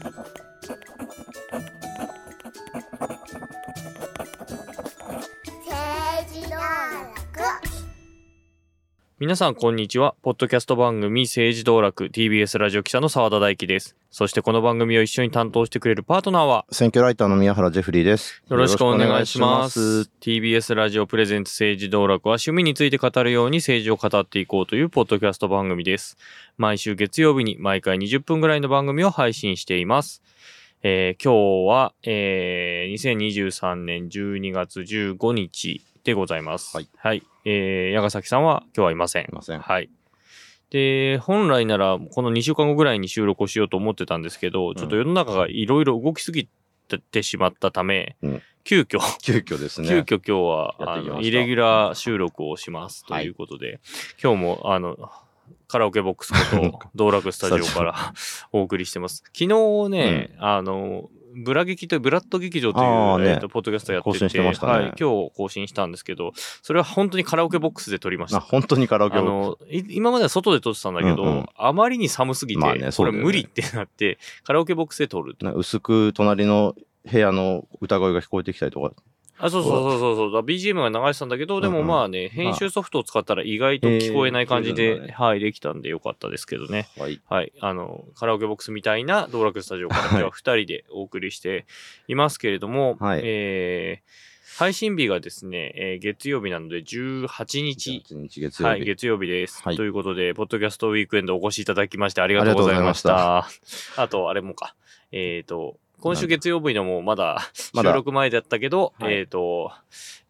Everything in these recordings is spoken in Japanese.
政治道楽皆さんこんにちは。ポッドキャスト番組政治道楽 TBS ラジオ記者の澤田大樹です。そしてこの番組を一緒に担当してくれるパートナーは選挙ライターの宮原ジェフリーです。よろしくお願いします。よろしく TBS ラジオプレゼンツ政治道楽は趣味について語るように政治を語っていこうというポッドキャスト番組です。毎週月曜日に毎回20分ぐらいの番組を配信しています。えー今日は、えー2023年12月15日でございます。はい。はい。えー、矢ヶ崎さんは今日はいません。いませんはい。で、本来ならこの2週間後ぐらいに収録をしようと思ってたんですけど、ちょっと世の中がいろいろ動きすぎてしまったため、うん急遽、急遽ですね。急遽今日は、あの、イレギュラー収録をしますということで、今日も、あの、カラオケボックスこと、道楽スタジオからお送りしてます。昨日ね、あの、ブラ劇という、ブラッド劇場という、ねえっと、ポッドキャストやってて、てねはい、今日更新したんですけど、それは本当にカラオケボックスで撮りましたあ。本当にカラオケを。あの、い今までは外で撮ってたんだけど、うんうんあまりに寒すぎて、まあねそこれ無理ってなって、カラオケボックスで撮る薄く隣の部屋の歌声が聞こえてきたりとか。あ、そうそうそうそうそう。だ BGM が流れてたんだけど、でもまあね、編集ソフトを使ったら意外と聞こえない感じで、えーはい、できたんでよかったですけどね。はい。はい。あの、カラオケボックスみたいな道楽スタジオから今日は二人でお送りしていますけれども、はいえー、配信日がですね、えー月曜日なので18日1日月曜はい、日。月曜日です。はいということで、ポッドキャストウィークエンドお越しいただきましてありがとうございました。あ と、あれもか。えっ、と、今週月曜日のもまだまだ収録前だったけど、はいえっ、と、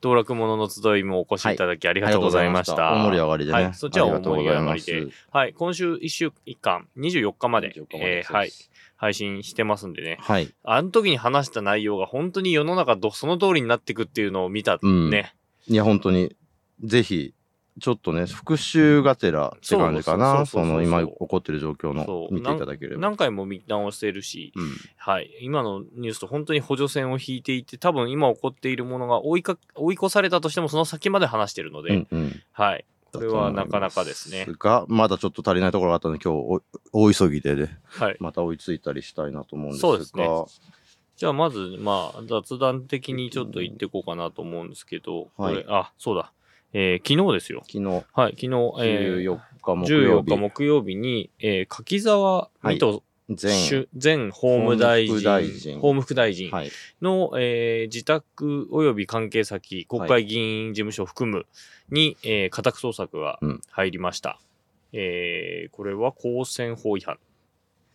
道楽者の集いもお越しいただきありがとうございました。大盛り上がりでね。はい、そっちは大盛り上がりで。はい、今週1週間、24日まで、24日までえーはい、配信してますんでね。はい。あの時に話した内容が本当に世の中どその通りになっていくっていうのを見たうんね。いや、本当に、ぜひ、ちょっとね、復習がてらって感じかな。その、今起こってる状況の見ていただければ。何回も見直してるし、うん。はい。今のニュースと本当に補助線を引いていて、多分今起こっているものが追いか、追い越されたとしてもその先まで話してるので、うんうん。はい。これはなかなかですね。が、まだちょっと足りないところがあったので、今日お、大急ぎでね、はい。また追いついたりしたいなと思うんですが。そうですねじゃあまず、まあ、雑談的にちょっと言っていこうかなと思うんですけど、はいこれ、あ、そうだ。えー昨日ですよ。昨日、はい、昨日、えー14日木曜14日、日木曜日に、えー柿沢水戸全、前法務大臣、法務副大臣法務副大臣はい、の、えー自宅及び関係先、国会議員事務所を含むに、えー家宅捜索がうん入りました。えーこれは公選法違反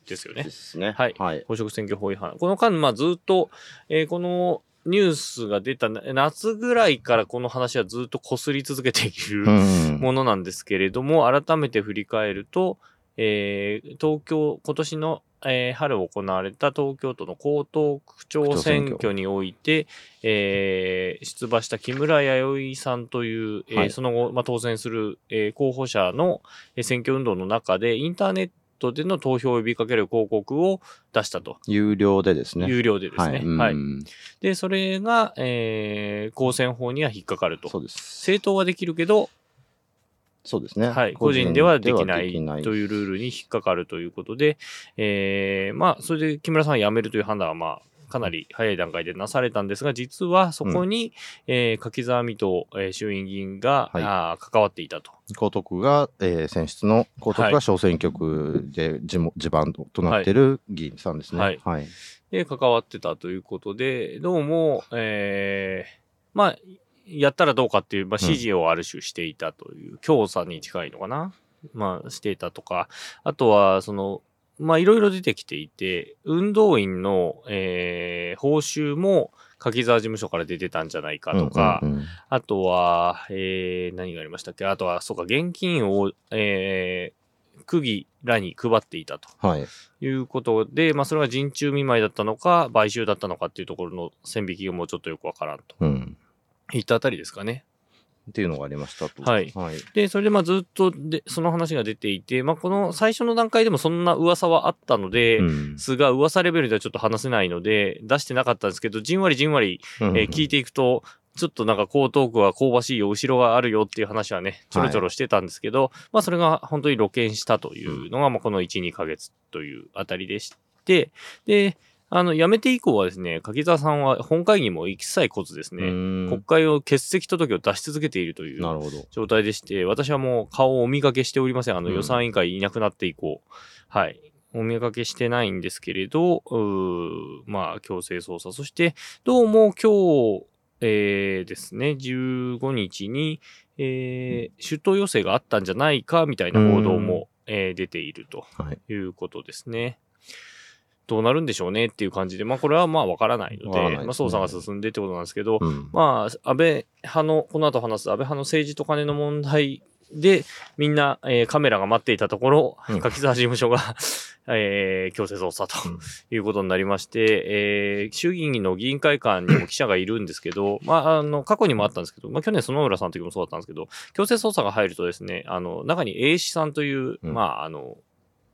ですよねで。すね。はいはい。公職選挙法違反。この間、まあ、ずっと、えーこのニュースが出たな夏ぐらいからこの話はずっと擦り続けているうん。ものなんですけれども、改めて振り返ると、えー東京、今年の、えー春行われた東京都の江東区長選挙において、えー出馬した木村弥生さんという、えーはい。その後、まあ、当選する、えー候補者のえー選挙運動の中で、インターネットでの投票を呼びかける広告を出したと。有料でですね。有料でですね。うんはい。で、それが、えー公選法には引っかかると。そうです。政党はできるけど、そうですね。はい、個人ではできないというルールに引っかかるということで、えーまあ、それで木村さんは辞めるという判断は、まあ、かなり早い段階でなされたんですが、実はそこに、えー柿沢水戸、えー衆院議員が、はい。あー関わっていたと。江東区が、えー選出の、江東区が小選挙区で地も地盤となってい。る議員さんですね。はい。はい。で、関わってたということで、どうも、えーまあ、やったらどうかっていう、まあ、指示をある種していたという、教唆に近いのかな。まあ、していたとか、あとは、その、まあ、いろいろ出てきていて、運動員の、えー報酬も、柿沢事務所から出てたんじゃないかとか、あとは、えー何がありましたっけ？あとは、そうか、現金を、えー区議らに配っていたと。はい。いうことで、まあ、それが人中見舞いだったのか、買収だったのかっていうところの線引きがもうちょっとよくわからんとうん。いったあたりですかね。っていうのがありましたと。はいはい。で、それでまあずっとで、その話が出ていて、まあ、この最初の段階でもそんな噂はあったので、うんすが噂レベルではちょっと話せないので、出してなかったんですけど、じんわりじんわり、うんえー聞いていくと、ちょっとなんか江東区は香ばしいよ、後ろがあるよっていう話はね、ちょろちょろしてたんですけど、まあそれが本当に露見したというのが、まあこの1、2ヶ月というあたりでして、で、あの、辞めて以降はですね、柿沢さんは本会議も一切来ずですうね、国会を欠席届を出し続けているという。状態でして、私はもう顔をお見かけしておりません。あの、うん予算委員会いなくなって以降。はい。お見かけしてないんですけれど、まあ、強制捜査。そして、どうも今日、えーですね、15日に、えー出頭要請があったんじゃないか、みたいな報道も、えー出ているとはい。いうことですね。どうなるんでしょうねっていう感じで、まあ、これはまあ、わからないので、ですね。まあ、捜査が進んでってことなんですけど、うん。まあ、安倍派の、この後話す安倍派の政治と金の問題で、みんな、えーカメラが待っていたところ、うん。柿沢事務所が、えー強制捜査とうん。いうことになりまして、えー衆議院の議員会館にも記者がいるんですけど、まあ、あの、過去にもあったんですけど、まあ、去年、園村さんの時もそうだったんですけど、強制捜査が入るとですね、あの、中に A 氏さんという、うん。まあ、あの、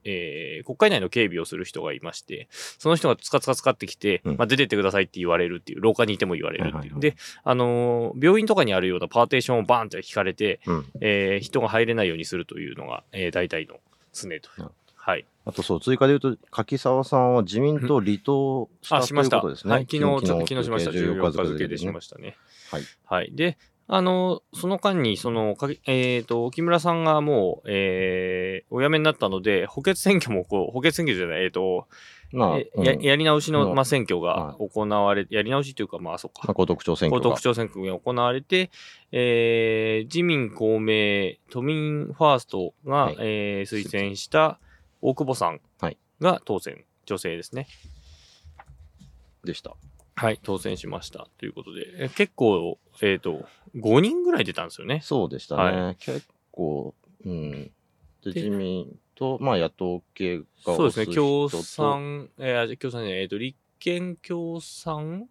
えー国会内の警備をする人がいまして、その人がつかつかつかってきて、うんまあ、出てってくださいって言われるっていう、廊下にいても言われるっていう。で、あのー病院とかにあるようなパーテーションをバーンって引かれて、うん。えー人が入れないようにするというのが、えー大体の常というなる。はい。あとそう、追加で言うと、柿沢さんは自民党離党したあ、としました。いうことですね。はい、昨日、昨日しました。14 14日日付でしましたね。はい。はい。で、あの、その間に、その、かけえっ、と、木村さんがもう、えーお辞めになったので、補欠選挙も、こう、補欠選挙じゃない、えっ、と、まあ、ややり直しの、うんまあ、選挙がは行われ、やり直しというか、まあ、そうかまあ、。高徳町選高挙が徳町選挙が行われて、えー自民、公明、都民ファーストが、はいえー推薦した大久保さんはいが当選、女性ですね。でした。はい、当選しました。ということで、え結構、えっ、と、5人ぐらい出たんですよね。そうでしたね。結構、うん。でで自民と、まあ、野党系がそうですね、共産、えー、あ共産えっ、と、立憲共産？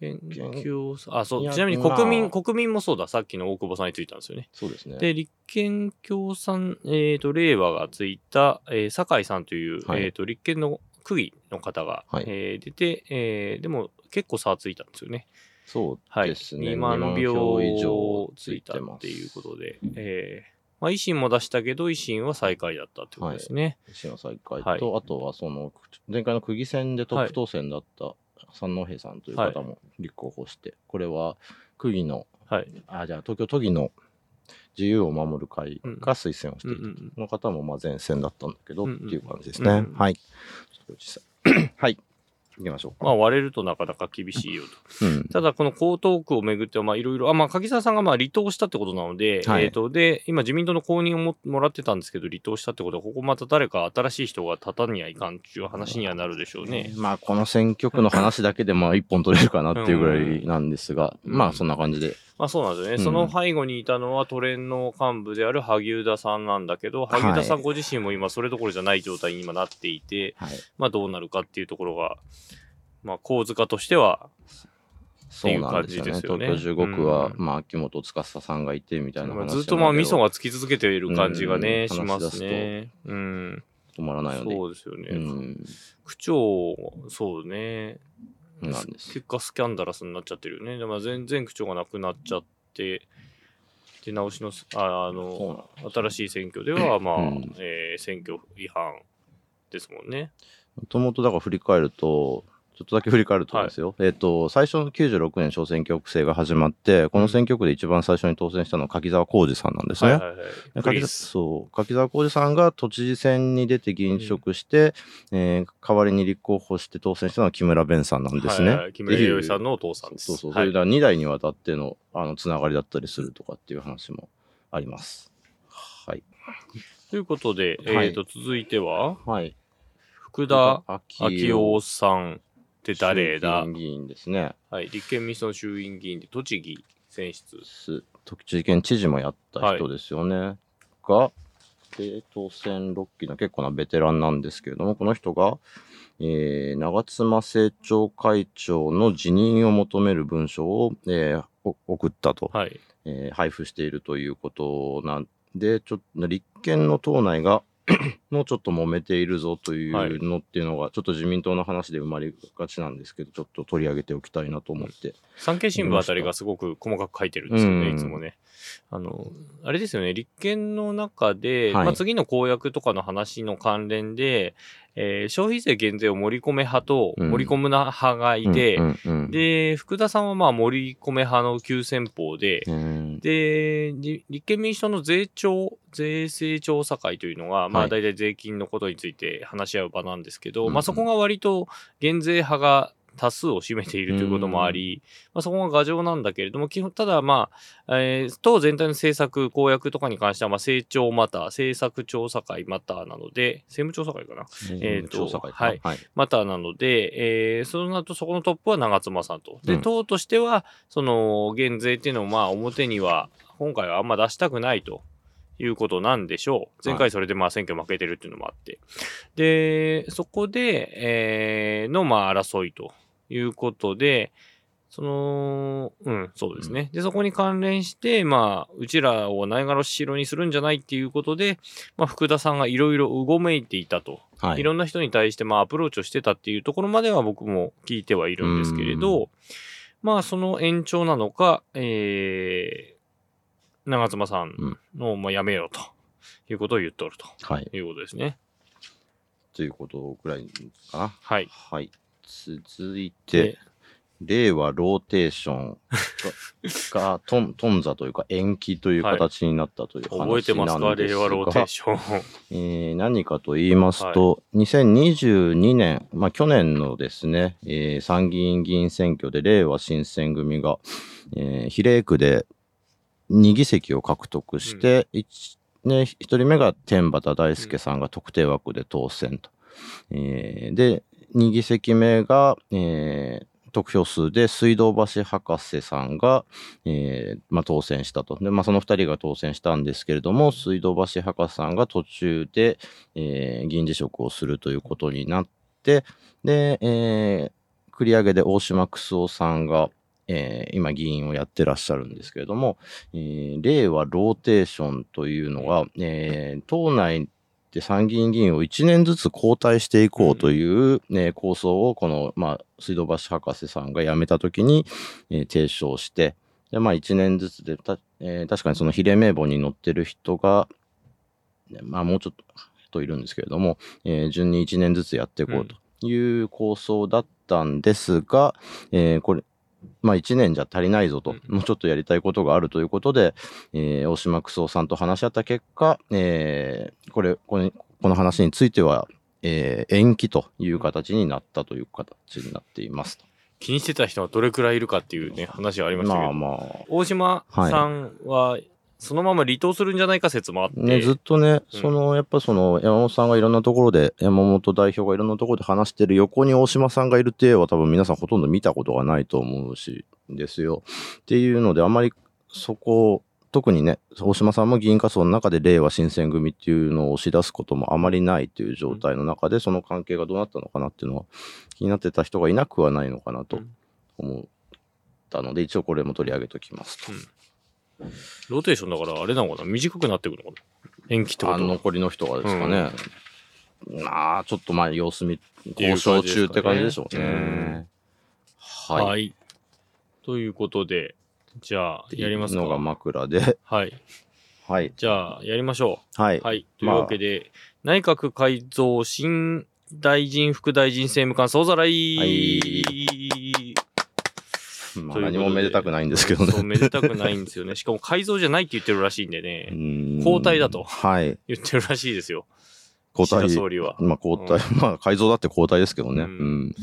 立憲共産、あ、そう、ちなみにまあ国民、国民もそうだ、さっきの大久保さんについたんですよね。そうですね。で、立憲共産、えっ、と、令和がついた、えー酒井さんという、はいえっ、と、立憲の区議の方が、はいえー出て、えーでも結構差ついたんですよね。そうはい。ですね。2万票票以上ついたっていうことで、えーまあ、維新も出したけど、維新は最下位だったってことですね。維新は再開と、はいあとはその前回の区議選でトップ当選だった三戸さんという方も立候補して、これは区議のはい。あじゃあ東京都議の自由を守る会が推薦をしていた、うんこの方もまあ前線だったんだけど、っていう感じですね、はい。はい行きましょうか、まあ、割れるとなかなか厳しいよと。うん。ただ、この江東区をめぐっては、まあ、いろいろ、あ、まあ、柿沢さんがまあ離党したってことなので、はい。えっ、と、で、今、自民党の公認をももらってたんですけど、離党したってことは、ここまた誰か新しい人が立たにはいかんっていう話にはなるでしょうね。まあこの選挙区の話だけでまあ一本取れるかなっていうぐらいなんですが、うん。まあそんな感じで、まあそうなんですよね。うん。その背後にいたのは都連の幹部である萩生田さんなんだけど、萩生田さんご自身も今それどころじゃない状態に今なっていて、はい、まあどうなるかっていうところが、まあ構図化としては、そうなんですよねっていう感じですよね東京15区は、うんまあ秋元司さんがいてみたいな話まあずっとまあ味噌ががつき続けている感じがね、うんしますね。うん。止まらないのでそうですよね。うん区長、そうね。なんです結果スキャンダラスになっちゃってるよね。でも全然区長がなくなっちゃって、出直しの、ああの、新しい選挙では、まあ、うんえー選挙違反ですもんね。もともとだから振り返ると、ちょっとだけ振り返るとですよ、えっ、と、最初の96年小選挙区制が始まって、この選挙区で一番最初に当選したのは柿沢浩二さんなんですね。柿沢リーズそう。柿沢浩二さんが都知事選に出て議員辞職して、えー代わりに立候補して当選したのは木村弁さんなんですね。はいはい。木村弥生さんのお父さんです。そうそう、はい。それだ2代にわたってのあのつながりだったりするとかっていう話もあります。はい。ということで、はい。えーと、続いては、はい。福田昭昭夫さんって誰だ？衆議員ですね。はい。立憲民主党の衆院議員で栃木選出。す栃木県知事もやった人ですよね。が、で当選6期の結構なベテランなんですけれども、この人が、えー長妻政調会長の辞任を求める文書を、えーお送ったと、はい。えー配布しているということなんで、ちょっと立憲の党内が もうちょっと揉めているぞというのっていうのが、ちょっと自民党の話で生まれがちなんですけど、ちょっと取り上げておきたいなと思って。産経新聞あたりがすごく細かく書いてるんですよね、うんいつもね。あの、あれですよね、立憲の中で、はいまあ、次の公約とかの話の関連で、えー消費税減税を盛り込め派とうん。盛り込むな派がいて、で、福田さんはまあ盛り込め派の急先鋒で、うんで、り立憲民主党の税調、税制調査会というのが、まはい。あ大体税金のことについて話し合う場なんですけど、うんうんまあそこが割と減税派が多数を占めているということもあり、まあそこが牙城なんだけれども、基本、ただまあ、えー党全体の政策、公約とかに関しては、まあ政調また、政策調査会またなので、政務調査会かな？えーと調査はいはい。またなので、えー、その後そこのトップは長妻さんと。で、うん党としては、その、減税っていうのをまあ表には、今回はあんま出したくないと。いうことなんでしょう。前回それでまあ選挙負けてるっていうのもあって。で、そこで、えー、のまあ争いということで、その、うん、そうですね。で、そこに関連して、まあ、うちらをないがらしろにするんじゃないっていうことで、まあ、福田さんがいろいろうごめいていたと。はいいろんな人に対してまあアプローチをしてたっていうところまでは僕も聞いてはいるんですけれど、まあその延長なのか、えー、長妻さんの、まあ、やめろということを言っとるはい。ということですね。ということぐらいか？な。はい。はい。続いて、令和ローテーションが が頓、頓挫というか延期という形になったという話なん覚えてですが、ますか？令和ローテーション。えー何かと言いますと、2022年、まあ、去年のですね、えー参議院議員選挙でれいわ新選組が、えー比例区で2議席を獲得して、一ね、1人目が天畠大輔さんが特定枠で当選と。えーで、2議席目が、えー得票数で水道橋博士さんが、えーまあ、当選したと。で、まあ、その2人が当選したんですけれども、水道橋博士さんが途中で、えー議員辞職をするということになって、で、えー繰り上げで大島九夫さんが、えー今議員をやってらっしゃるんですけれども、えー令和ローテーションというのが、えー党内で参議院議員を1年ずつ交代していこうという、ね構想をこの、まあ、水道橋博士さんが辞めたときに、えー提唱して、で、まあ1年ずつで、たえー確かにその比例名簿に載ってる人が、ねまあもうちょっと人いるんですけれども、えー順に1年ずつやっていこうという構想だったんですが、えーこれ、まあ1年じゃ足りないぞと、うん。もうちょっとやりたいことがあるということで、えー大島九夫さんと話し合った結果、えーこれ、これ、この話については、えー延期という形になったという形になっています。気にしてた人はどれくらいいるかっていうね、話はありましたけど、まあまあ、大島さんは、そのまま離党するんじゃないか説もあって、ね、ずっとね、うんその、やっぱその、山本さんがいろんなところで、山本代表がいろんなところで話してる横に大島さんがいるっていうは多分皆さんほとんど見たことがないと思うし、ですよ。っていうので、あまりそこ、特にね、大島さんも議員活動の中で令和新選組っていうのを押し出すこともあまりないという状態の中で、その関係がどうなったのかなっていうのは気になってた人がいなくはないのかなとうん思ったので、一応これも取り上げときますと。ローテーションだからあれなのかな短くなってくるのかな延期ってこあとは残りの人がですかね。まあ、ちょっとまあ様子見、交渉中って感じでしょうね。はい、はい。ということで、じゃあ、やりますか。のが枕で。はい。はい。じゃあ、やりましょはい。う。はい。というわけで、内閣改造新大臣副大臣政務官総ざらい。はいまあ、何もめでたくないんですけどね。そう、めでたくないんですよね。しかも改造じゃないって言ってるらしいんでね、交交代だとはい。言ってるらしいですよ。交代。総理は。まあ、交代。まあ、改造だって交代ですけどね。ううんん。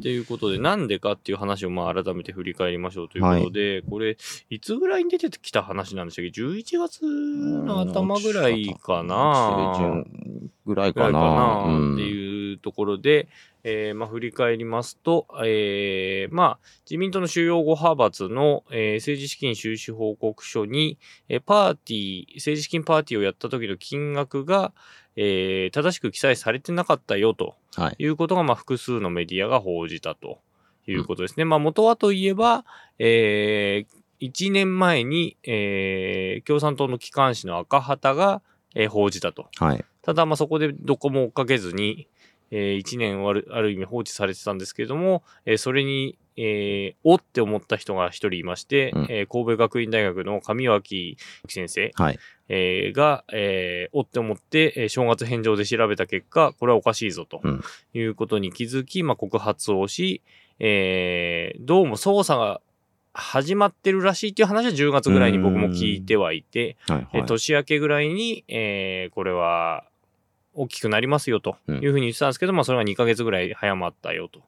ということで、なんでかっていう話をまあ改めて振り返りましょうということで、これ、いつぐらいに出てきた話なんでしたっけ ?11 月の頭ぐらいかな中旬ぐらいかかな。っていうところで、えーまあ、振り返りますと、えーまあ、自民党の主要5派閥の、えー政治資金収支報告書に、えーパーティー、政治資金パーティーをやった時の金額が、えー正しく記載されてなかったよとはい。いうことが、まあ、複数のメディアが報じたということですね。まあ、元はといえば、えー、1年前に、えー共産党の機関紙の赤旗が、えー報じたと。はい。ただ、まあ、そこでどこも追っかけずに、え1年あるある意味放置されてたんですけれども、えーそれに、えー、おって思った人が一人いまして、うんえー神戸学院大学の上脇先生、はい。えーが、えーおって思って、えー正月返上で調べた結果、これはおかしいぞとうんいうことに気づき、まあ、告発をし、えーどうも捜査が始まってるらしいっていう話は10月ぐらいに僕も聞いてはいて、はい。えはい。年明けぐらいに、えーこれは大きくなりますよとうんいうふうに言ってたんですけど、まあそれが2ヶ月ぐらい早まったよと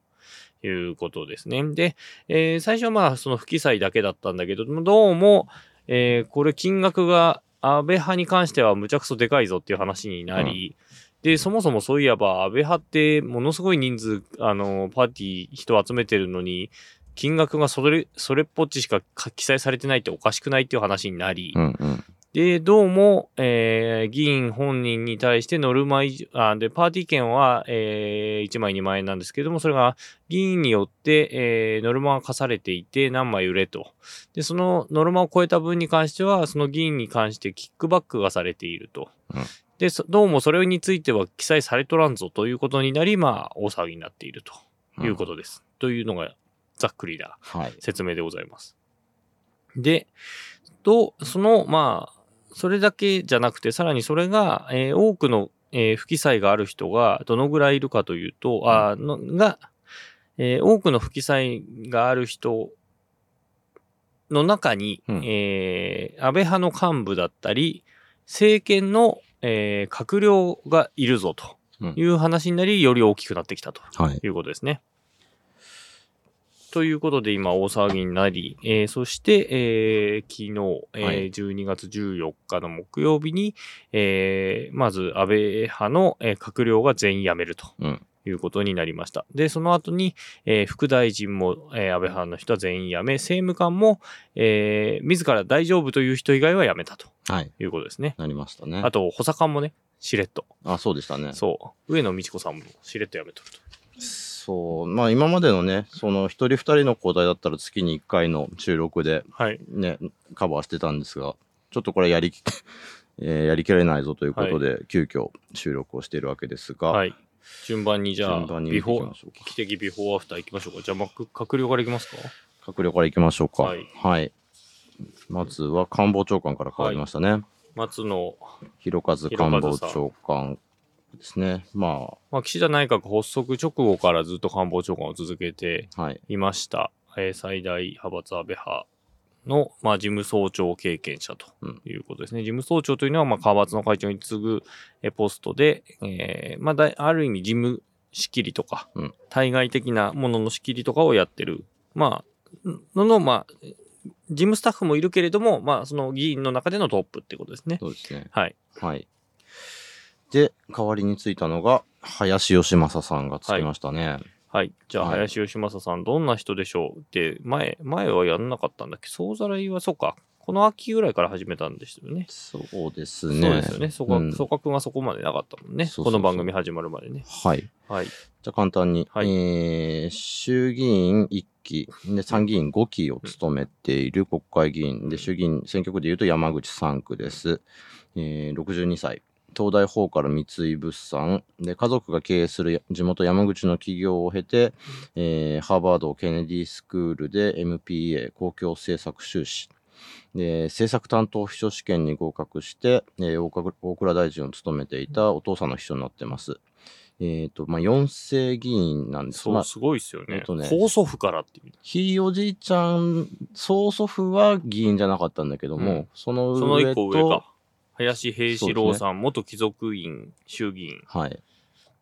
いうことですね。で、えー最初はまあその不記載だけだったんだけど、どうも、えーこれ金額が安倍派に関してはむちゃくそでかいぞっていう話になり、で、そもそもそういえば安倍派ってものすごい人数、あの、パーティー人集めてるのに、金額がそれ、それっぽっちしか記載されてないっておかしくないっていう話になり、うんうん。で、どうも、えー議員本人に対してノルマ以上、あで、パーティー券は、えー1枚2万円なんですけども、それが議員によって、えーノルマが課されていて何枚売れと。で、そのノルマを超えた分に関しては、その議員に関してキックバックがされていると。うんで、そどうもそれについては記載されとらんぞということになり、まあ、大騒ぎになっているということです。というのが、ざっくりだ。はい。説明でございます。で、と、その、まあ、それだけじゃなくて、さらにそれが、えー多くの、えー不記載がある人がどのぐらいいるかというと、あーのが、えー多くの不記載がある人の中に、うんえー安倍派の幹部だったり、政権の、えー閣僚がいるぞという話になり、より大きくなってきたとはい。いうことですね。ということで今大騒ぎになり、えーそして、えー昨日、えーはい12月14日の木曜日に、えーまず安倍派の、えー閣僚が全員辞めるとうん。いうことになりました。で、その後に、えー副大臣も、えー安倍派の人は全員辞め、政務官も、えー自ら大丈夫という人以外は辞めたとはい。いうことですね。なりましたね。あと、補佐官もね、しれっと。あ、そうでしたね。そう。上野美智子さんもしれっと辞めとると。そう。まあ今までのね、その一人二人の交代だったら月に一回の収録ではい。ね、カバーしてたんですが、ちょっとこれやりき、えーやりきれないぞということで、急遽収録をしているわけですが、はい。順番にじゃあ、順番にビフォー見ていきま、しょうか危機的ビフォーアフター行きましょうか。じゃあ、ま、閣僚から行きますか？閣僚からいきましょうか。ははいい。まずは官房長官から変わりましたね。松野、博一官房長官ですね。ままあ、岸田内閣発足直後からずっと官房長官を続けてあ、はい。いました。えー最大派閥安倍派の、まあ、事務総長経験者とうんいうことですね。事務総長というのは、まあ、派閥の会長に次ぐえーポストで、えーまあある意味事務仕切りとか、うん対外的なものの仕切りとかをやってる、まあ、のの、まあ、事務スタッフもいるけれども、まあ、その議員の中でのトップってことですね。そうですね。はい。はい。で、代わりについたのが、林義正さんがつきましたね。はい。じゃあ、はい林義正さん、どんな人でしょう？で、前、前はやんなかったんだっけ？総ざらいは、そうか。この秋ぐらいから始めたんですよね。そうですね。そうですよね。そこ、うん組閣がそこまでなかったもんね。そうそうそうこの番組始まるまでね。はい。はい。じゃあ簡単に、はいえー衆議院1期、で参議院5期を務めている国会議員で、衆議院選挙区でいうと山口3区です。えー62歳。東大法から三井物産で家族が経営する地元山口の企業を経て、えーハーバードケネディスクールで MPA 公共政策修士で政策担当秘書試験に合格して、えー大倉大蔵大臣を務めていたお父さんの秘書になってます。えっ、と、まあ、4世議員なんです。そう、まあ、すごいですよね。えっとね高祖父からっていう。ひいおじいちゃん、曽祖父は議員じゃなかったんだけども、うんそのその上と、一個上か。林平志郎さん、元貴族院衆議員。はい、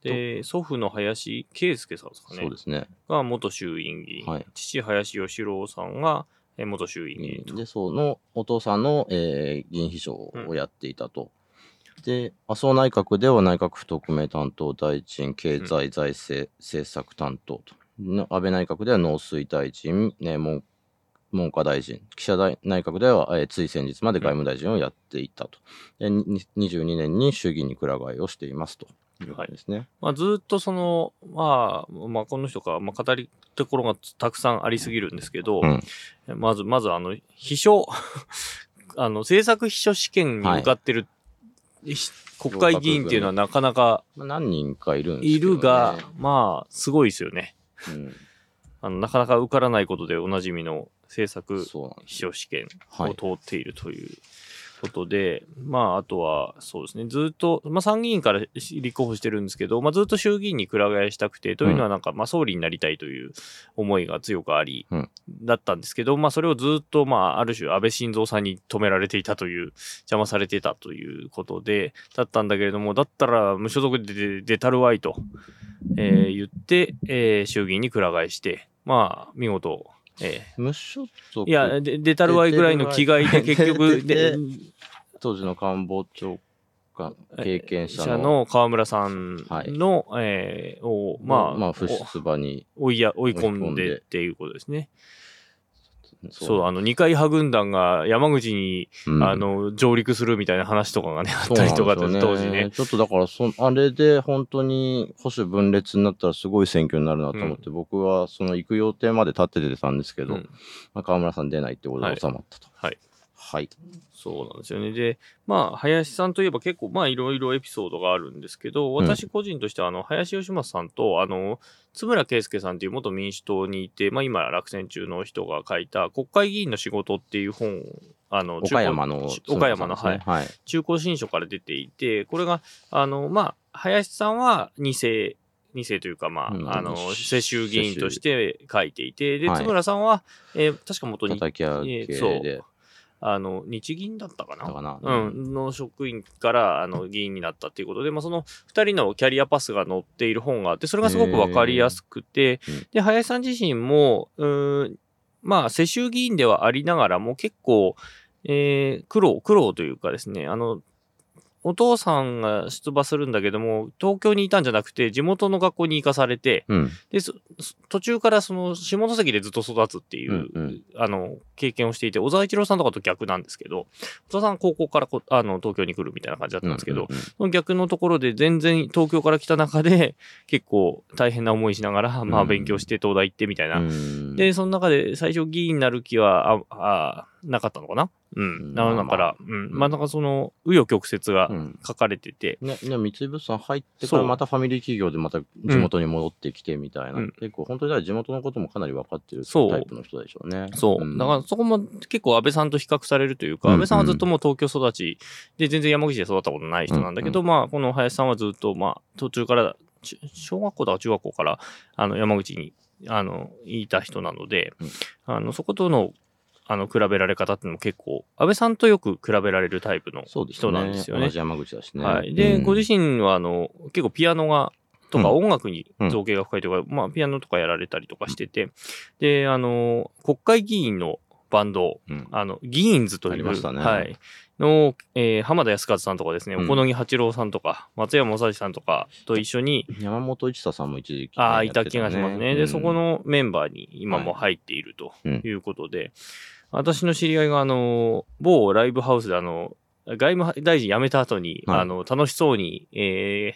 で、祖父の林圭介さんですかね。そうですね。が元衆院議員。はい父林義郎さんがえ元衆院議員と。で、そのお父さんの、えー議員秘書をやっていたと。で、麻生内閣では内閣府特命担当大臣、経済財政政策担当と。の安倍内閣では農水大臣、ね、文文科大臣、記者大内閣では、えーつい先日まで外務大臣をやっていたと。でに22年に衆議院にくら替えをしていますということですね。まあ、ずっとその、まあ、まあ、この人か、まあ、語りところがたくさんありすぎるんですけど、うんまず、まず、あの、秘書、あの、政策秘書試験に受かってる、ひ国会議員っていうのはなかなかまあ、何人かいるんですいけど、ね。るが、まあ、すごいですよね。うんあのなかなか受からないことでおなじみの政策。秘書試験はい。を通っているということで、まあ、あとは、そうですね、ずっと、まあ、参議院から立候補してるんですけど、まあ、ずっと衆議院にくら替えしたくて、というのはなんか、まあ、総理になりたいという思いが強くあり、うんだったんですけど、まあ、それをずっと、まあ、ある種、安倍晋三さんに止められていたという、邪魔されていたということで、だったんだけれども、だったら無所属で出出たるわいと、えー言って、えー衆議院にくら替えして、まあ、見事、えー無所属。いや、で出たるわいぐらいの気概で結局、でで、当時の官房長官経験者者の、の河村さんの、えーを、まあ、まあ、不出馬に、お追いや追い込んで。っていうことですね。そう、あの、二階派軍団が山口に、うんあの、上陸するみたいな話とかがね、あったりとかですよ当時ね。ちょっとだからそ、あれで本当に保守分裂になったらすごい選挙になるなと思って、僕はその行く予定まで立っててたんですけど、うんまあ、河村さん出ないってことで収まったと。はい。はい。そうなんですよね。で、まあ、林さんといえば結構、まあ、いろいろエピソードがあるんですけど、私個人としては、あの、林芳正さんと、あの、津村圭介さんという元民主党にいて、まあ、今、落選中の人が書いた、国会議員の仕事っていう本、あの、岡山の、岡山の、はい。はい。中高新書から出ていて、これが、あの、まあ、林さんは2世、2世というか、まあ、うんあの、世襲議員として書いていて、で、はい津村さんは、えー確か元に、叩き上げえーそうで。あの、日銀だったかな？だかな？うん、の職員から、あの、議員になったっていうことで、まあ、その二人のキャリアパスが載っている本があって、それがすごくわかりやすくてで、林さん自身も、うーん、まあ、世襲議員ではありながらも結構、えー苦労、苦労というかですね、あの、お父さんが出馬するんだけども、東京にいたんじゃなくて、地元の学校に行かされて、うん。で、途中からその下関でずっと育つっていう、うんうん。あの、経験をしていて、小沢一郎さんとかと逆なんですけど、小沢さん高校からこあの東京に来るみたいな感じだったんですけど、うんうんその逆のところで全然東京から来た中で、結構大変な思いしながら、まあうん勉強して東大行ってみたいな。うん。で、その中で最初議員になる気は、あ、あなかったのかな？うん。うん。なだから、うん。まあなんかその、紆余曲折がうん。書かれてて、ね、ね、三井物産入ってからまたファミリー企業でまた地元に戻ってきてみたいな、うん。結構本当に地元のこともかなり分かってるそう。タイプの人でしょうね。そう。ん。だからそこも結構安倍さんと比較されるというか、うん。安倍さんはずっともう東京育ちで全然山口で育ったことない人なんだけど、うまあこの林さんはずっとまあ途中から、ち小学校だか中学校からあの山口にあのいた人なので、うん。あのそことのあの比べられ方っていうのも結構安倍さんとよく比べられるタイプの人なんですよね。同じ山口だしね。はい。で、うん。ご自身は、あの、結構ピアノが、とかうん。音楽に造形が深いとか、まあ、ピアノとかやられたりとかしてて、で、あの、国会議員のバンド、うん。あの、議員ズという、ありましたね。はい。の、えー浜田康和さんとかですね、うん。小野木八郎さんとか、松山正治さんとかと一緒に、山本一太さんも一時期ね、ああ、いたて気がしますね。で、うん。そこのメンバーに今も入っているとうん。いうことで、私の知り合いが、あの、某ライブハウスで、あの、外務大臣辞めた後に、はい。あの、楽しそうに、え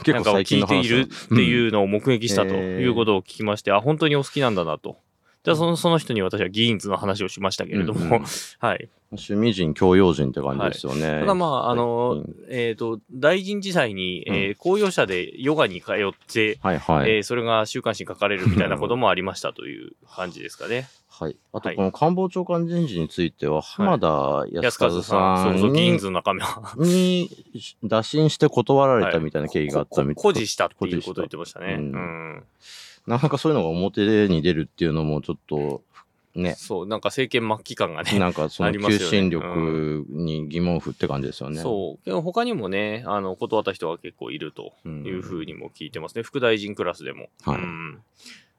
ー、結構なんかを最近の話聞いているっていうのを目撃したということを聞きまして、あ、本当にお好きなんだなと。じゃあその、その人に私は議員図の話をしましたけれども、うんうん はい。趣味人、教養人って感じですよね。ただまあ、あのえっ、と、大臣時代に、えー公用車でヨガに通って、はいはい。えーそれが週刊誌に書かれるみたいなこともありましたという感じですかね。はい。あと、はいこの官房長官人事については、浜田安康和和さん、さそうんそう、議員に図の中身は。に打診して断られたみたいな経緯があったみたいこ誇示したっていうことを言ってましたね。ううんん。なかなかそういうのが表に出るっていうのもちょっと、ね、そう、なんか政権末期感がね。なんかその求心力に疑問符って感じですよね。そう。でも他にもね、あの、断った人が結構いるとうんいうふうにも聞いてますね。副大臣クラスでも。はいうん。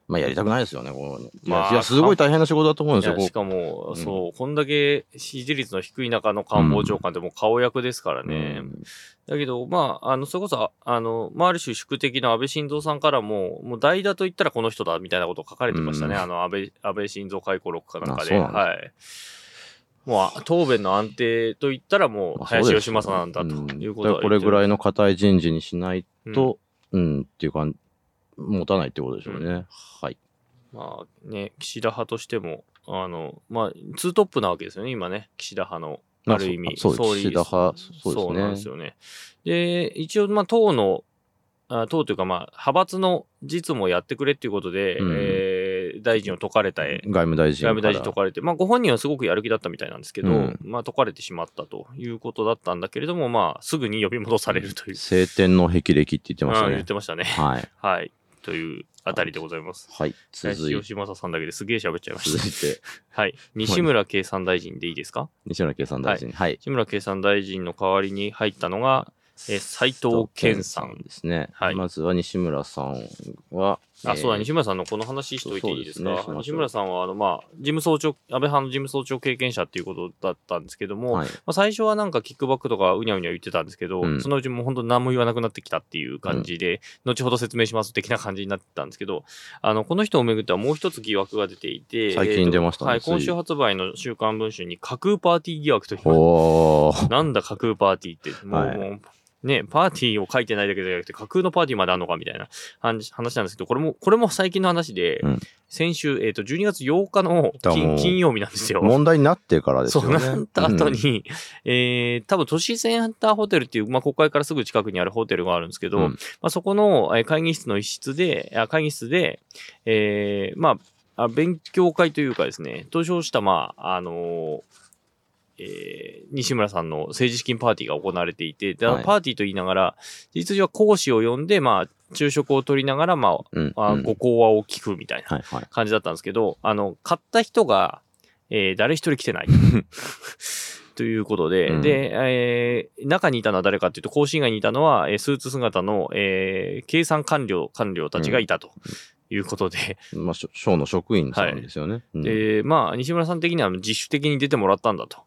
まあやりたくないですよね、この。いまあや、いやすごい大変な仕事だと思うんですよ、しこかも、うんそう、こんだけ支持率の低い中の官房長官ってもう顔役ですからうね。うんだけど、まあ、あの、それこそ、あの、まあ、ある種宿敵の安倍晋三さんからも、もう代打と言ったらこの人だ、みたいなことを書かれてましたね。うんあの、安倍、安倍晋三回顧録かなんかで。はい。もう、答弁の安定と言ったらもう、まあ林芳正なんだとうんいうことはだからこれぐらいいの硬い人事にしないうんと、うん、っていうか、持たないってことでしょうね。はい。まあね、岸田派としても、あの、まあ、ツートップなわけですよね、今ね、岸田派の。まあある意味、そうそう総理岸田派そうですねなんですよね。で、一応、まあ、党の、あ党というか、まあ、派閥の実務をやってくれっていうことで、うんえー大臣を解かれた絵外務大臣外務大臣解かれて、まあ、ご本人はすごくやる気だったみたいなんですけど、うんまあ、解かれてしまったということだったんだけれども、まあ、すぐに呼び戻されるという。晴天の霹靂って言ってましたねうん言っ。てましたね。はい。はい。というあたりでございます。はい。続いて、林吉正さんだけですげえ喋っちゃいました。続いて、はい。西村経産大臣でいいですか？西村経産大臣。はい。西村経産大臣の代わりに入ったのが、え斉藤健さんですね。はいまずは西村さんは、あ、そうだ、えー西村さんのこの話しといていいですか？すね。西村さんは、あの、まあ、事務総長、安倍派の事務総長経験者っていうことだったんですけども、はい。まあ、最初はなんかキックバックとかうにゃうにゃ言ってたんですけど、うん。そのうちもう本当何も言わなくなってきたっていう感じで、後ほど説明します的な感じになってたんですけど、あの、この人をめぐってはもう一つ疑惑が出ていて、最近出ましたねはい、今週発売の週刊文春に架空パーティー疑惑とい。なんだ架空パーティーって、もう、はいね、パーティーを書いてないだけじゃなくて、架空のパーティーまであるのかみたいな話話なんですけど、これも、これも最近の話で、うん先週、えっ、と、12月8日の金金曜日なんですよ。問題になってからですそう。なった後うんに、えー、多分都市センターホテルっていう、まあ、国会からすぐ近くにあるホテルがあるんですけど、うんまあ、そこのえー会議室の一室で、あ会議室で、えー、まあ、あ勉強会というかですね、投票した、まあ、あのーえー西村さんの政治資金パーティーが行われていて、ではいパーティーと言いながら、実は講師を呼んで、まあ、昼食を取りながら、まうん。あ、あうんご講話を聞くみたいなはいはい。感じだったんですけど、あの、買った人が、えー誰一人来てない。ということで、うんで、えー中にいたのは誰かっていうと、講師以外にいたのは、えースーツ姿の、えー計算官僚、官僚たちがいたということで、まあ、省の職員さんですよね。うんで、まあ、西村さん的には自主的に出てもらったんだとはあ。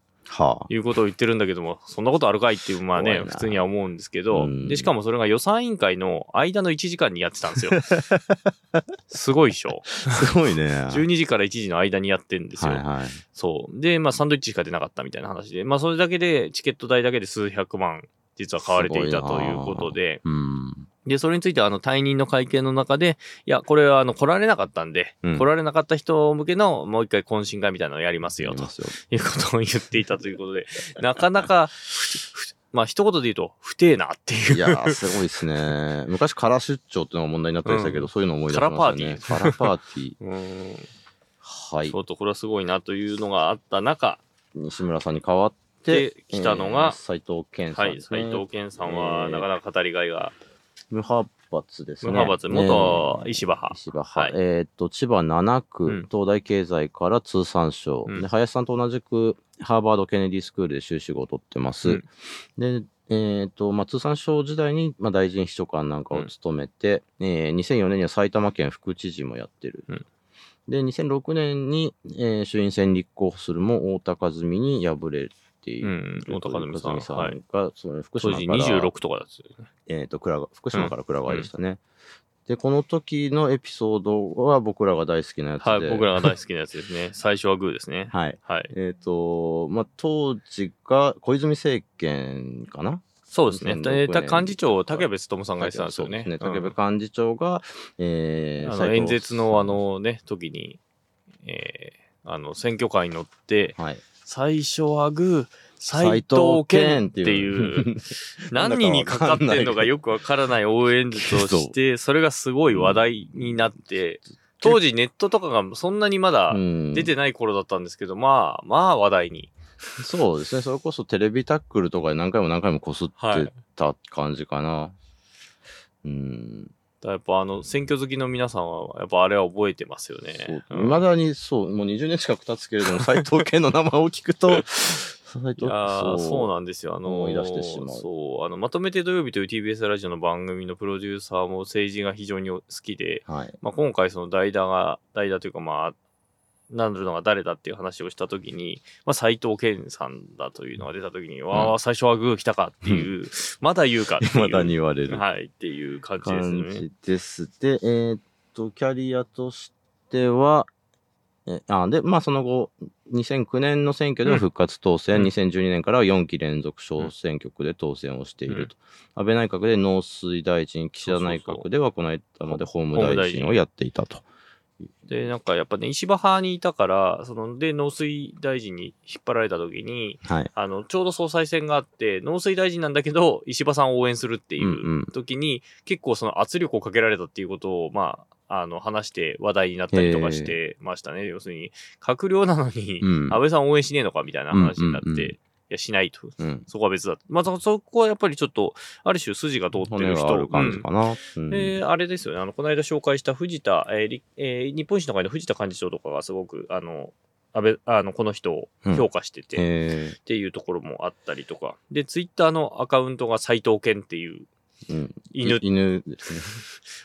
いうことを言ってるんだけども、そんなことあるかいっていう、まあね、普通には思うんですけど、うんで、しかもそれが予算委員会の間の1時間にやってたんですよ。すごいでしょ。すごいね。12時から1時の間にやってんですよ。はいはい。そう。で、まあ、サンドイッチしか出なかったみたいな話で、まあ、それだけで、チケット代だけで数百万、実は買われていたということで、うん。で、それについては、あの、退任の会見の中で、いや、これは、あの、来られなかったんで、うん来られなかった人向けの、もう一回懇親会みたいなのをやりますよ、と。いうことを言っていたということで、なかなか、まあ、一言で言うと、不定なっていう。いやー、すごいですね。昔、カラ出張っていうのが問題になったりしたけど、うんそういうのを思い出しましたね。カラパーティー。うーん。はいちょ。っとこれはすごいなというのがあった中、西村さんに代わって、で来たのが斎藤健さはい、んですね。斉藤健さんは、なかなか語りがいが、無派閥ですね。無派閥、元石破派。石破派。はいえーっと、千葉7区、うん東大経済から通産省、うんで。林さんと同じく、ハーバード・ケネディスクールで修士号を取ってます。うんで、えーっと、まあ、通産省時代に、まあ、大臣秘書官なんかを務めて、えー2004年には埼玉県副知事もやってる。うんで、2006年に、えー衆院選立候補するも、太田和美に敗れている。うん、太田和美さん。さんはい。が、その福当時島から26とかだったよね。えっ、と、福島から倉川でしたね。で、この時のエピソードは僕らが大好きなやつで。はい、僕らが大好きなやつですね。最初はグーですね。はい。はい。えっ、と、まあ、当時が小泉政権かな？そうですね。2006で年幹事長、竹部勉さんが言ってたんですよね。そうですうん竹部幹事長が、えーあの演説のあのね、時に、えー、あの、選挙カーに乗って、はい。最初はグー、斎斉藤藤健健っってていう 何人にかかってんのかよくわからない応援演説をして、それがすごい話題になって、当時ネットとかがそんなにまだうん出てない頃だったんですけど、まあ、まあ話題に。そうですね。それこそテレビタックルとかで何回も何回もこすはいってた感じかな。うん。だからやっぱあの、選挙好きの皆さんは、やっぱあれは覚えてますよね。そう。うんいまだにそう、もう20年近く経つけれども、斎藤健の名前を聞くと、いやーそうなんですよ。あのー思い出してしまうそう。あの、まとめて土曜日という TBS ラジオの番組のプロデューサーも政治が非常に好きで、はい。まあ、今回その代打が、代打というかまあ、なるのが誰だっていう話をしたときに、まあ、斎藤健さんだというのが出たときに、わあ、最初はグー来たかっていう、まだ言うかっていう。まだに言われるはい、っていう感じです感ね。じです。で、えーっと、キャリアとしては、えあで、まあ、その後、2009年の選挙では復活当選、うん2012年からは4期連続小選挙区で当選をしていると。安倍内閣で農水大臣、岸田内閣ではこの間まで法務大臣をやっていたとで、なんかやっぱね、石破派にいたから、その、で、農水大臣に引っ張られた時に、はい。あの、ちょうど総裁選があって、農水大臣なんだけど、石破さんを応援するっていんうんう時に、結構その圧力をかけられたっていうことを、まあ、あの、話して話題になったりとかしてましたね。要するに、閣僚なのに、うん安倍さん応援しねえのかみたいな話になって、うんうんうんいや、しないと。うん。そこは別だ。まあ、そそこはやっぱりちょっと、ある種筋が通って骨る人。がある感じかな。うんで、あれですよね、あの、この間紹介した藤田、えーりえー日本維新の会の藤田幹事長とかがすごく、あの、安倍、あの、この人を評価してて、えっていうところもあったりとか。で、ツイッターのアカウントが斎藤健っていうーうん。犬い犬ですね。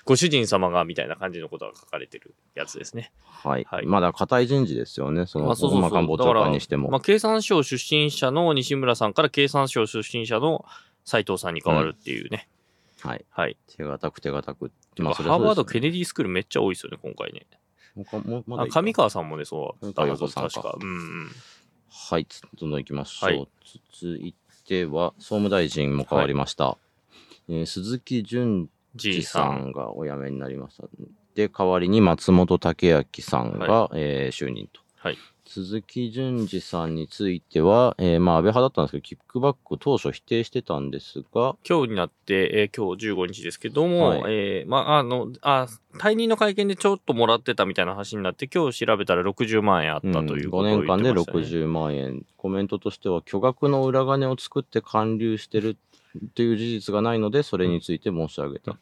ご主人様がみたいな感じのことが書かれてるやつですね。はい。はいまだ硬い人事ですよね。その、まあそうそう官房長官にしても。まあ、経産省出身者の西村さんから経産省出身者の斉藤さんに変わるっていうね。はい。はい。手堅く手堅く。まあ、ハーバード・ケネディスクールめっちゃ多いですよね、今回ね。まだあ上川さんもね、そうだった確か。うんうん。はい、つどんどん行きましょう。はい続いては、総務大臣も変わりました。えー鈴木淳二さん。がお辞めになりました。で、代わりに松本武明さんが、えー就任と。はい。鈴木淳二さんについては、えーまあ、安倍派だったんですけど、キックバック当初否定してたんですが、今日になって、えー今日15日ですけども、はいえーまあ、あの、あ、退任の会見でちょっともらってたみたいな話になって、今日調べたら60万円あったということを5言ってました、ね年間で60万円、コメントとしては、巨額の裏金を作って還流してるという事実がないので、それについて申し上げた。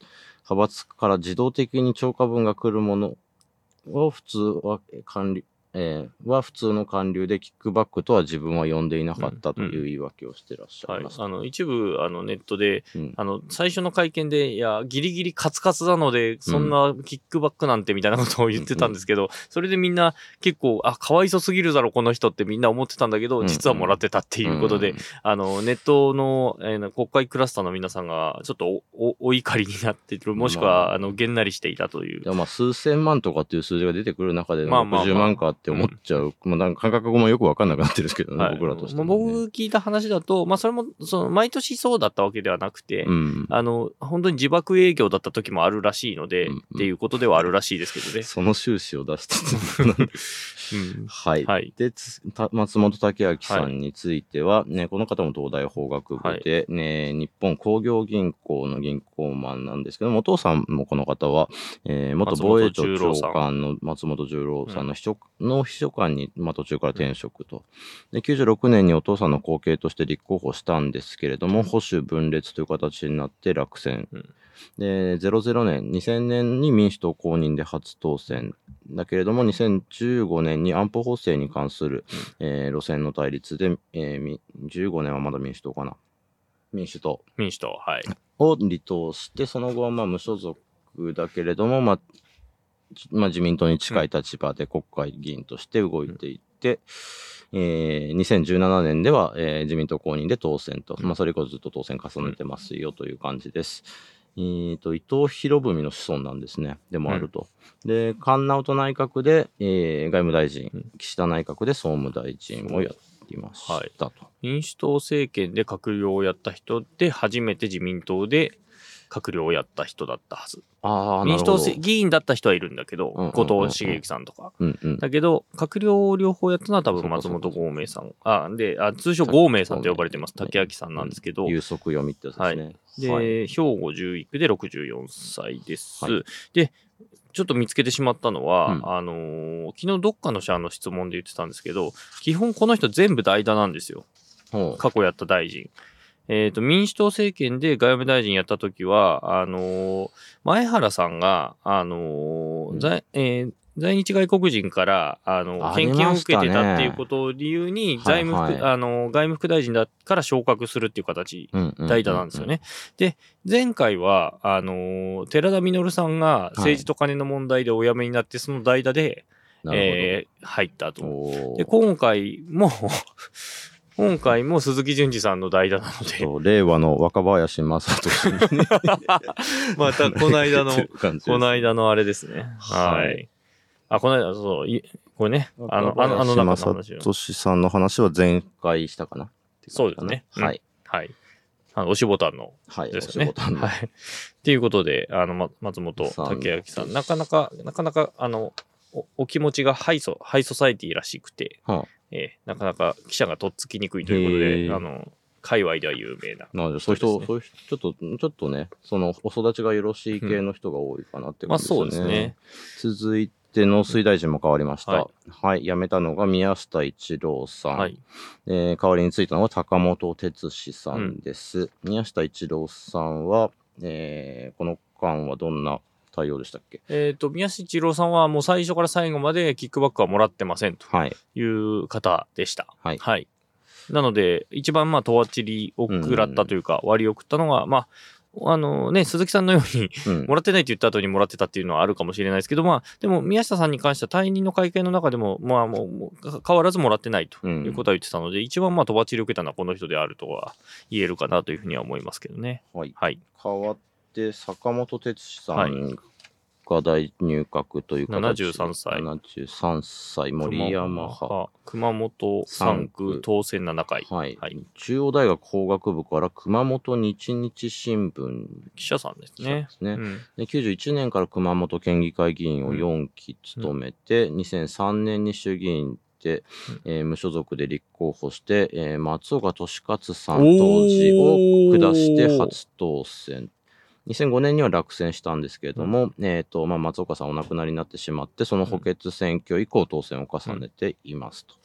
派閥から自動的に超過分が来るものを普通は還流、えーは普通の還流でキックバックとは自分は呼んでいなかったという言い訳をしてらっしゃはいいま。す。あの、一部、あの、ネットで、うん。あの、最初の会見で、いや、ギリギリカツカツなので、そんなキックバックなんてみたいなことを言ってたんですけど、それでみんな結構、あ、かわいそすぎるだろ、この人ってみんな思ってたんだけど、うん実はもらってたっていうことで、んあの、ネットの、えー国会クラスターの皆さんが、ちょっとお、お、お怒りになっている、もしくは、まあ。あの、げんなりしていたという。まあ数千万とかっていう数字が出てくる中で、まあまあまあ。60万かって思っちゃう。まあ、なんか感覚もよくわかんなくなってるんですけどね、はい僕らとしてまあも、ね。僕聞いた話だと、まあ、それも、その、毎年そうだったわけではなくて、うん。あの、本当に自爆営業だった時もあるらしいので、うんうんっていうことではあるらしいですけどね。その収支を出しつつ、うんはい。はい。で、松本武明さんについては、ね、この方も東大法学部で、ね、日本工業銀行の銀行マンなんですけども、お父さんもこの方は、えー元防衛庁長官の松本十郎さんの秘書,、の秘書官に、まあ、途中から転職と。で、96年にお父さんの後継として立候補したんですけれども、保守分裂という形になって落選。うんで、00年、2000年に民主党公認で初当選。だけれども、2015年に安保法制に関する、えー路線の対立で、えーみ15年はまだ民主党かな。民主党民主党、はい。を離党して、その後はまあ無所属だけれども、まあ、じまあ、自民党に近い立場で国会議員として動いていって、えー2017年では、えー自民党公認で当選と、まあ、それ以降ずっと当選重ねてますよという感じです。えーと、伊藤博文の子孫なんですね。でもあると。で、菅直人内閣で、えー外務大臣、岸田内閣で総務大臣をやっていましたと。民主党政権で閣僚をやった人で、初めて自民党で閣僚をやった人だったはず。ああ、な民主党議員だった人はいるんだけど、うんうんうんうん後藤茂之さんとか。うんうん。だけど、閣僚両方やったのは多分松本豪明さん。あ、で、あ通称豪明さんと呼ばれてます。ね竹明さんなんですけど、有則読みってやつですね。で、はい兵庫11区で64歳です。はいで、ちょっと見つけてしまったのは、うんあのー昨日どっかの社の質問で言ってたんですけど、基本この人全部代打なんですよ。過去やった大臣。えっ、と、民主党政権で外務大臣やった時は、あのー前原さんが、あのーうん。在えー在日外国人から、あの、献金を受けてたっていうことを理由に、はい財務副、はいあの、外務副大臣だから昇格するっていう形代打なんですよね。で、前回は、あのー寺田稔さんが政治と金の問題でお辞めになって、その代打で、えー入ったと。で、今回も、今回も鈴木淳二さんの代打なので、そう令和の若林正人に またこの間の、この間のあれですね。ははいい。あ、この間、そう、いこれね、あの、あの、あの中の話を。正俊さんの話は前回したかな？そうですねうんはい。はい。あの、押しボタンのはい。ですよね。はい。っていうことで、あの、ま、松本さん武明さん、なかなか、なかなか、あの、おお気持ちがハイソ、ハイソサイティらしくて、はえーなかなか記者がとっつきにくいということで、あの、界隈では有名な。なので、そういう人、そそういう人、ちょっと、ちょっとね、その、お育ちがよろしい系の人が多いかなってまあ感じですね。そうですね。続いて、農水大臣も変わりました。ははいい。辞めたのが宮下一郎さん。はい。えー代わりについたのは高本哲司さんです。宮下一郎さんは、えーこの間はどんな対応でしたっけ？えっ、と、宮下一郎さんはもう最初から最後までキックバックはもらってませんとはい。いう方でした。はいはい。なので、一番まあ、とわちりを食らったというか、割を食ったのが、まあ、あのね、鈴木さんのように、うんもらってないって言った後にもらってたっていうのはあるかもしれないですけど、まあ、でも宮下さんに関しては退任の会見の中でも、まあもう、もう変わらずもらってないとうんいうことは言ってたので、一番まあ、とばちりを受けたのはこの人であるとは言えるかなというふうには思いますけどね。はい。はい。変わって、坂本哲司さはい。んが大入閣という形73歳。73歳、森山派。熊本3区当選7回。はい、はい。中央大学法学部から熊本日日新聞。記者さんですね。ですね。うん。で91年から熊本県議会議員を4期務めて、2003年に衆議院で、えー無所属で立候補して、えー松岡俊勝さん当時を下して初当選。2005年には落選したんですけれども、えーとまあ、松岡さんお亡くなりになってしまって、その補欠選挙以降当選を重ねていますと。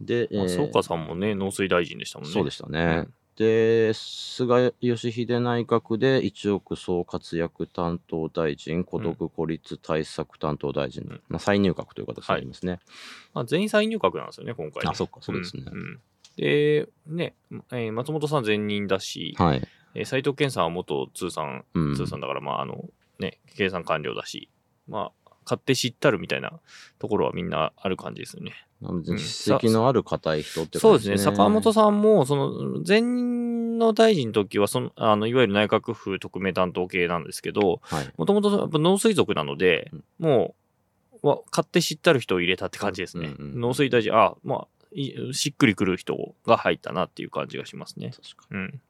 で、えー松岡さんもね、農水大臣でしたもんね。そうでしたね。うんで、菅義偉内閣で一億総活躍担当大臣、孤独孤立対策担当大臣、うんまあ、再入閣という形になりますね。まあ、全員再入閣なんですよね、今回ね、あそっかそうですねんんで、ね、えー松本さん前任だし、はい。えー斉藤健さんは元通産、うん通産だから、まあ、あの、ね、計算官僚だし、まあ、勝手知ったるみたいなところはみんなある感じですよね。実績のある固い人ってそうですね、感じですね。坂本さんも、その、前任の大臣の時は、その、あの、いわゆる内閣府特命担当系なんですけど、はい。もともとやっぱ農水族なので、うんもう、わ勝手知ったる人を入れたって感じですね。うんうんうん農水大臣、あまあ、いしっくりくる人が入ったなっていう感じがしますね。確かうん。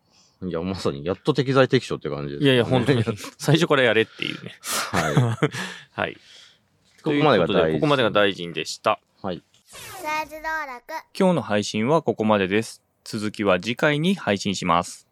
に。いや、まさに、やっと適材適所って感じです、いやいや、本当に、最初からやれっていうね。ははい。い。ここまでがということで大ここまでが大臣でした。はい。サイズ道楽今日の配信はここまでです。続きは次回に配信します。